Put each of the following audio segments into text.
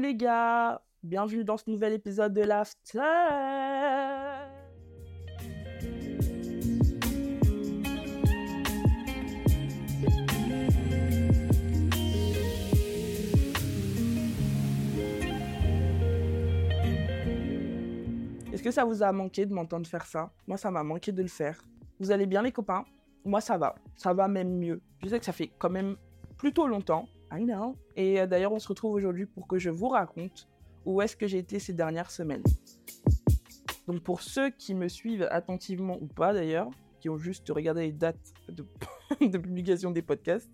Les gars, bienvenue dans ce nouvel épisode de l'After. Est-ce que ça vous a manqué de m'entendre faire ça? Moi, ça m'a manqué de le faire. Vous allez bien les copains? Moi, ça va. Ça va même mieux. Je sais que ça fait quand même plutôt longtemps. Et euh, d'ailleurs, on se retrouve aujourd'hui pour que je vous raconte où est-ce que j'ai été ces dernières semaines. Donc pour ceux qui me suivent attentivement ou pas d'ailleurs, qui ont juste regardé les dates de, de publication des podcasts,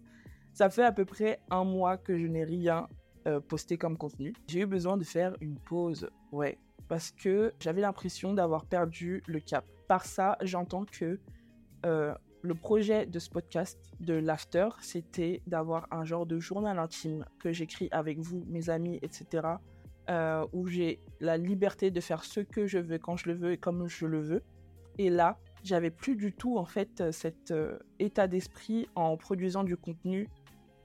ça fait à peu près un mois que je n'ai rien euh, posté comme contenu. J'ai eu besoin de faire une pause, ouais, parce que j'avais l'impression d'avoir perdu le cap. Par ça, j'entends que euh, le projet de ce podcast, de l'after, c'était d'avoir un genre de journal intime que j'écris avec vous, mes amis, etc. euh, où j'ai la liberté de faire ce que je veux, quand je le veux et comme je le veux. Et là, j'avais plus du tout en fait cet euh, état d'esprit en produisant du contenu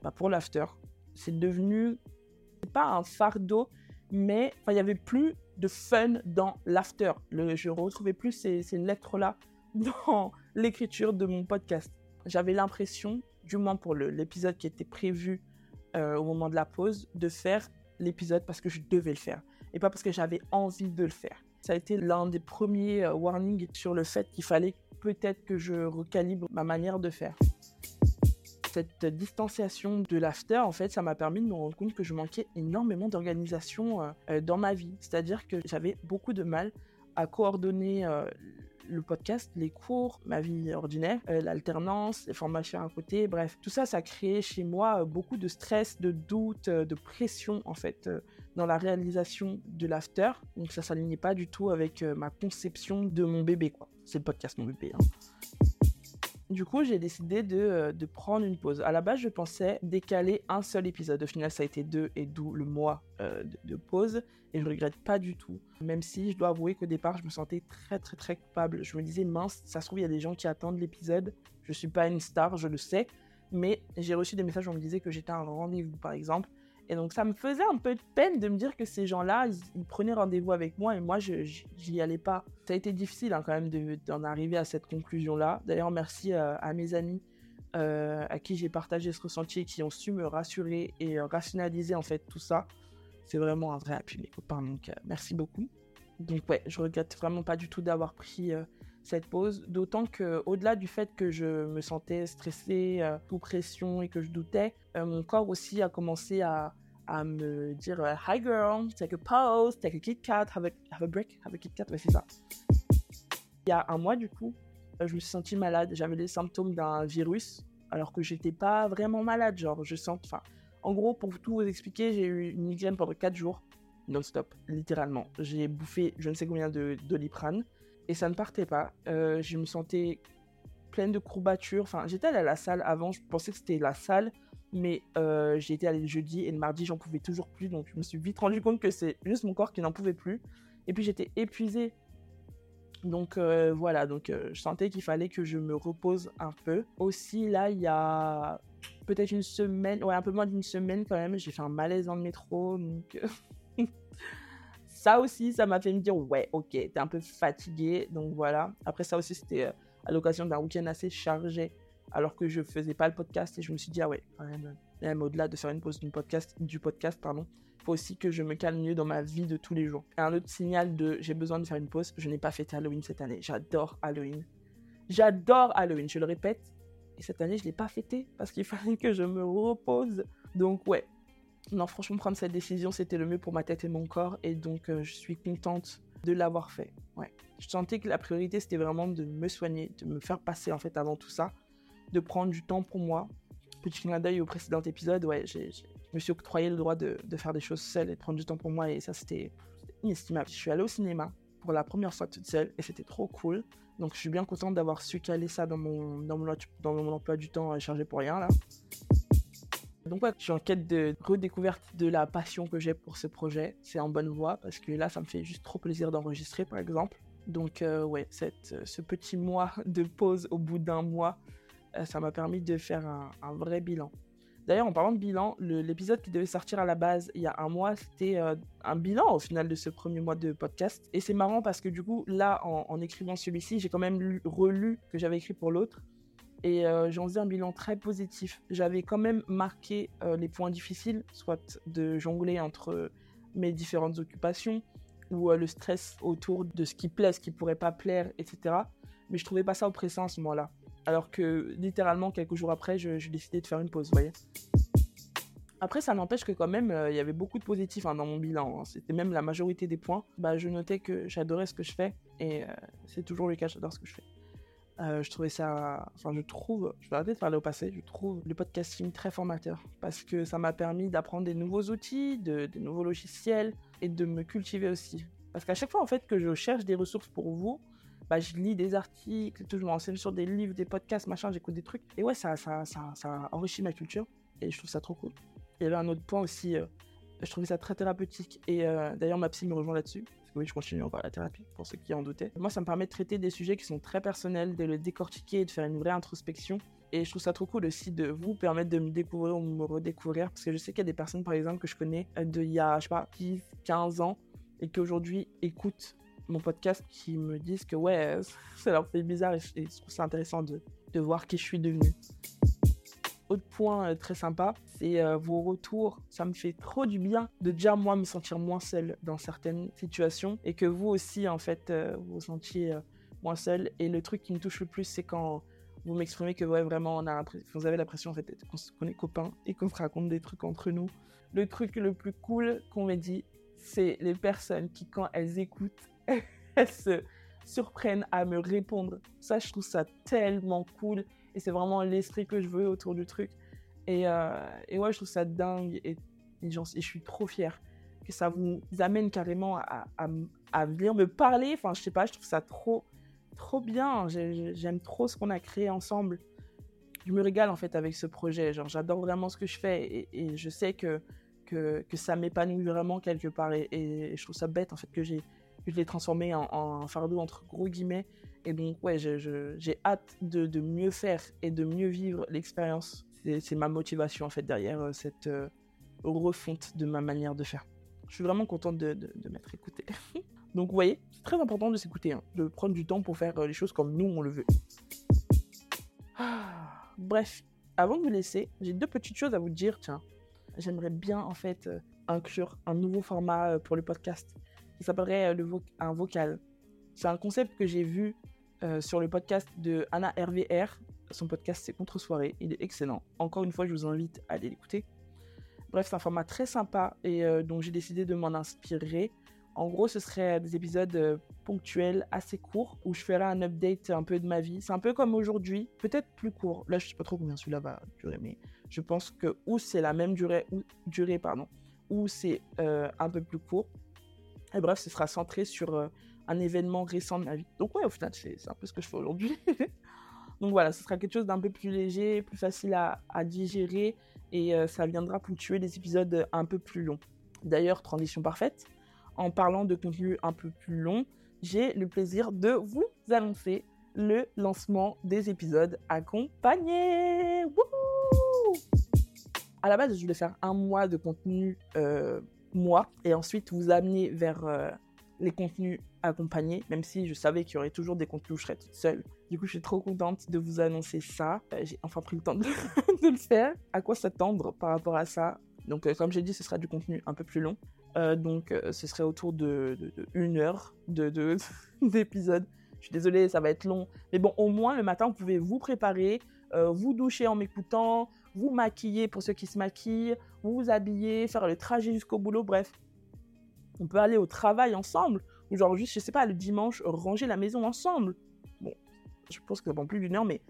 bah, pour l'after. C'est devenu pas un fardeau, mais il y avait plus de fun dans l'after. Je retrouvais plus ces lettres-là dans l'écriture de mon podcast. J'avais l'impression, du moins pour l'épisode qui était prévu euh, au moment de la pause, de faire l'épisode parce que je devais le faire et pas parce que j'avais envie de le faire. Ça a été l'un des premiers euh, warnings sur le fait qu'il fallait peut-être que je recalibre ma manière de faire. Cette distanciation de l'after, en fait, ça m'a permis de me rendre compte que je manquais énormément d'organisation euh, dans ma vie. C'est-à-dire que j'avais beaucoup de mal à coordonner euh, le podcast, les cours, ma vie ordinaire, euh, l'alternance, les formations à côté, bref. Tout ça, ça créé chez moi euh, beaucoup de stress, de doute, de pression, en fait, dans la réalisation de l'after. Donc ça s'alignait pas du tout avec ma conception de mon bébé, quoi. C'est le podcast, mon bébé. hein. Du coup, j'ai décidé de, euh, de prendre une pause. À la base, je pensais décaler un seul épisode. Au final, ça a été deux, et d'où le mois euh, de, pause. Et je regrette pas du tout. Même si je dois avouer qu'au départ, je me sentais très, très, très coupable. Je me disais, mince, ça se trouve, il y a des gens qui attendent l'épisode. Je suis pas une star, je le sais. Mais j'ai reçu des messages où on me disait que j'étais à un rendez-vous, par exemple. Et donc, ça me faisait un peu de peine de me dire que ces gens-là, ils, prenaient rendez-vous avec moi et moi, je j'y allais pas. Ça a été difficile hein, quand même de- d'en arriver à cette conclusion-là. D'ailleurs, merci euh, à mes amis euh, à qui j'ai partagé ce ressenti et qui ont su me rassurer et euh, rationaliser en fait tout ça. C'est vraiment un vrai appui, les copains. Donc, euh, merci beaucoup. Donc, ouais, je regrette vraiment pas du tout d'avoir pris cette pause. D'autant que, au-delà du fait que je me sentais stressée, euh, sous pression et que je doutais, euh, mon corps aussi a commencé à, à me dire euh, Hi girl, take a pause, take a Kit Kat, have a, have a break, have a Kit Kat. C'est ça. Il y a un mois, du coup, je me suis sentie malade. J'avais les symptômes d'un virus, alors que j'étais pas vraiment malade. Genre, je sens. Enfin, en gros, pour tout vous expliquer, j'ai eu une migraine pendant 4 jours, non-stop, littéralement. J'ai bouffé je ne sais combien de doliprane et ça ne partait pas. Euh, je me sentais pleine de courbatures. Enfin, j'étais allée à la salle avant, je pensais que c'était la salle, mais euh, j'ai été allée le jeudi et le mardi, j'en pouvais toujours plus. Donc, je me suis vite rendu compte que c'est juste mon corps qui n'en pouvait plus. Et puis, j'étais épuisée. Donc, euh, voilà. Donc, euh, je sentais qu'il fallait que je me repose un peu. Aussi, là, il y a peut-être une semaine, ouais, un peu moins d'une semaine quand même, j'ai fait un malaise dans le métro. Donc, ça aussi, ça m'a fait me dire, ouais, ok, t'es un peu fatigué. Donc, voilà. Après, ça aussi, c'était euh, à l'occasion d'un week-end assez chargé alors que je faisais pas le podcast et je me suis dit ah ouais quand même, au-delà de faire une pause du podcast du podcast pardon faut aussi que je me calme mieux dans ma vie de tous les jours Et un autre signal de j'ai besoin de faire une pause je n'ai pas fêté Halloween cette année j'adore Halloween j'adore Halloween je le répète et cette année je l'ai pas fêté parce qu'il fallait que je me repose donc ouais non franchement prendre cette décision c'était le mieux pour ma tête et mon corps et donc euh, je suis contente de l'avoir fait ouais je sentais que la priorité c'était vraiment de me soigner de me faire passer en fait avant tout ça de prendre du temps pour moi. Petit clin d'œil au précédent épisode, ouais, j'ai, j'ai- je me suis octroyé le droit de, faire des choses seule et de prendre du temps pour moi, et ça, c'était inestimable. Je suis allée au cinéma pour la première fois toute seule, et c'était trop cool. Donc, je suis bien contente d'avoir su caler ça dans mon, dans mon, dans mon emploi du temps euh, chargé pour rien, là. Donc, ouais, je suis en quête de redécouverte de la passion que j'ai pour ce projet. C'est en bonne voie, parce que là, ça me fait juste trop plaisir d'enregistrer, par exemple. Donc, euh, ouais, euh, ce petit mois de pause au bout d'un mois, euh, ça m'a permis de faire un, vrai bilan. D'ailleurs, en parlant de bilan, l'épisode qui devait sortir à la base il y a un mois, c'était un bilan au final de ce premier mois de podcast. Et c'est marrant parce que du coup, là, en, écrivant celui-ci, j'ai quand même relu ce que j'avais écrit pour l'autre. Et euh, j'en faisais un bilan très positif. J'avais quand même marqué euh, les points difficiles, soit de jongler entre mes différentes occupations, ou le stress autour de ce qui plaît, ce qui pourrait pas plaire, etc. Mais je trouvais pas ça oppressant à ce moment-là. Alors que littéralement, quelques jours après, j'ai décidé de faire une pause, vous voyez. Après, ça n'empêche que quand même, euh, il y avait beaucoup de positifs hein, dans mon bilan. Hein. C'était même la majorité des points. Bah, je notais que j'adorais ce que je fais. Et euh, c'est toujours le cas, j'adore ce que je fais. Euh, je trouvais ça... Enfin, je trouve... Je vais arrêter de parler au passé. Je trouve le podcasting très formateur. Parce que ça m'a permis d'apprendre des nouveaux outils, de, des nouveaux logiciels. Et de me cultiver aussi. Parce qu'à chaque fois, en fait, que je cherche des ressources pour vous, bah, je lis des articles, je me sur des livres, des podcasts, machin, j'écoute des trucs. Et ouais, ça, ça, ça, ça, enrichit ma culture et je trouve ça trop cool. Il y avait un autre point aussi, euh, je trouvais ça très thérapeutique et euh, d'ailleurs ma psy me rejoint là-dessus. Oui, je continue encore la thérapie, pour ceux qui en doutaient. Moi, ça me permet de traiter des sujets qui sont très personnels, de le décortiquer et de faire une vraie introspection. Et je trouve ça trop cool aussi de vous permettre de me découvrir ou me redécouvrir. Parce que je sais qu'il y a des personnes, par exemple, que je connais euh, de il y a, je sais pas, 10, 15 ans et qui aujourd'hui écoutent mon podcast qui me disent que ouais, ça leur fait bizarre et, je trouve ça intéressant de, de, voir qui je suis devenue. Autre point euh, très sympa, c'est euh, vos retours. Ça me fait trop du bien de déjà moi me sentir moins seule dans certaines situations et que vous aussi en fait euh, vous vous sentiez moins seul. Et le truc qui me touche le plus, c'est quand vous m'exprimez que ouais, vraiment on a vous avez l'impression en fait qu'on est copains et qu'on se raconte des trucs entre nous. Le truc le plus cool qu'on m'ait dit, c'est les personnes qui quand elles écoutent elles se surprennent à me répondre. Ça, je trouve ça tellement cool. Et c'est vraiment l'esprit que je veux autour du truc. Et, euh, et ouais, je trouve ça dingue. Et, et, je suis trop fière que ça vous amène carrément à, venir me parler. Enfin, je sais pas, je trouve ça trop, trop bien. J'aime trop ce qu'on a créé ensemble. Je me régale en fait avec ce projet. Genre, j'adore vraiment ce que je fais. Et, je sais que, que, ça m'épanouit vraiment quelque part. Et, je trouve ça bête en fait que j'ai je l'ai transformé en, un fardeau entre gros guillemets. Et donc, ouais, j'ai hâte de, de, mieux faire et de mieux vivre l'expérience. C'est ma motivation, en fait, derrière euh, cette euh, refonte de ma manière de faire. Je suis vraiment contente de, de, m'être écoutée. donc, vous voyez, c'est très important de s'écouter, hein, de prendre du temps pour faire euh, les choses comme nous, on le veut. Ah, bref, avant de vous laisser, j'ai deux petites choses à vous dire. Tiens, j'aimerais bien, en fait, inclure un nouveau format pour le podcast qui s'appellerait le un vocal. C'est un concept que j'ai vu euh, sur le podcast de Anna RVR. Son podcast, c'est Contre Soirée. Il est excellent. Encore une fois, je vous invite à aller l'écouter. Bref, c'est un format très sympa et euh, donc j'ai décidé de m'en inspirer. En gros, ce serait des épisodes ponctuels, assez courts, où je ferai un update un peu de ma vie. C'est un peu comme aujourd'hui, peut-être plus court. Là, je sais pas trop combien celui-là va durer, mais je pense que ou c'est la même durée, ou, durée pardon, ou c'est un peu plus court. Et bref, ce sera centré sur euh, un événement récent de ma vie. Donc ouais, au final, c'est un peu ce que je fais aujourd'hui. Donc voilà, ce sera quelque chose d'un peu plus léger, plus facile à, digérer et euh, ça viendra ponctuer des épisodes un peu plus longs. D'ailleurs, transition parfaite, en parlant de contenu un peu plus long, j'ai le plaisir de vous annoncer le lancement des épisodes accompagnés. Wouhou à la base, je voulais faire un mois de contenu euh, moi et ensuite vous amener vers euh, les contenus accompagnés, même si je savais qu'il y aurait toujours des contenus où je serais toute seule. Du coup, je suis trop contente de vous annoncer ça. Euh, j'ai enfin pris le temps de, le faire. À quoi s'attendre par rapport à ça? Donc, euh, comme j'ai dit, ce sera du contenu un peu plus long. donc, ce serait autour de, une heure de, d'épisode. Je suis désolée, ça va être long. Mais bon, au moins, le matin, vous pouvez vous préparer, vous doucher en m'écoutant, vous maquiller pour ceux qui se maquillent, vous vous habiller, faire le trajet jusqu'au boulot, bref. On peut aller au travail ensemble, ou genre juste, je sais pas, le dimanche, ranger la maison ensemble. Bon, je pense que ça prend plus d'une heure, mais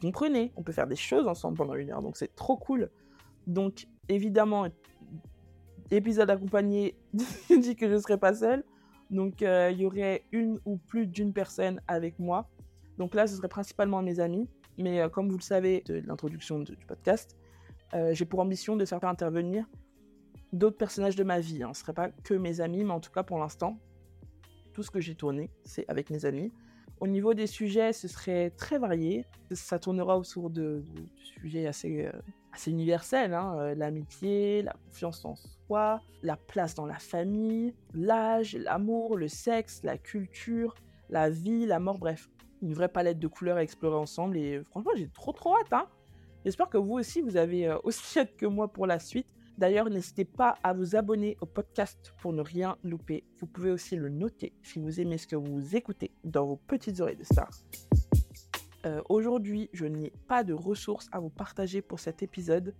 comprenez, on peut faire des choses ensemble pendant une heure, donc c'est trop cool. Donc, évidemment, épisode accompagné dit que je ne serai pas seule. Donc, euh, il y aurait une ou plus d'une personne avec moi. Donc là, ce serait principalement mes amis. Mais euh, comme vous le savez de l'introduction du podcast, euh, j'ai pour ambition de faire intervenir d'autres personnages de ma vie. Hein. Ce ne serait pas que mes amis, mais en tout cas pour l'instant, tout ce que j'ai tourné, c'est avec mes amis. Au niveau des sujets, ce serait très varié. Ça tournera autour de, sujets assez, euh, universels. Hein. Euh, l'amitié, la confiance en soi, la place dans la famille, l'âge, l'amour, le sexe, la culture, la vie, la mort, bref. Une vraie palette de couleurs à explorer ensemble. Et franchement, j'ai trop trop hâte. Hein. J'espère que vous aussi, vous avez euh, aussi hâte que moi pour la suite. D'ailleurs, n'hésitez pas à vous abonner au podcast pour ne rien louper. Vous pouvez aussi le noter si vous aimez ce que vous écoutez dans vos petites oreilles de star. Euh, Aujourd'hui, je n'ai pas de ressources à vous partager pour cet épisode.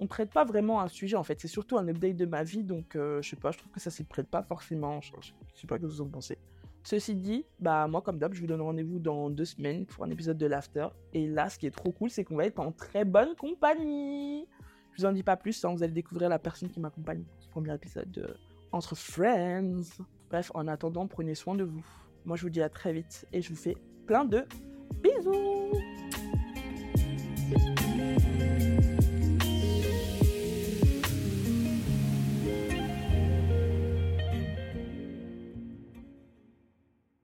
On ne traite pas vraiment un sujet en fait, c'est surtout un update de ma vie, donc euh, je sais pas, je trouve que ça s'y prête pas forcément. Je, je, sais pas ce que vous en pensez. Ceci dit, bah moi comme d'hab, je vous donne rendez-vous dans deux semaines pour un épisode de l'After. Et là, ce qui est trop cool, c'est qu'on va être en très bonne compagnie. Je vous en dis pas plus, hein, vous allez découvrir la personne qui m'accompagne ce premier épisode de Entre Friends. Bref, en attendant, prenez soin de vous. Moi, je vous dis à très vite et je vous fais plein de bisous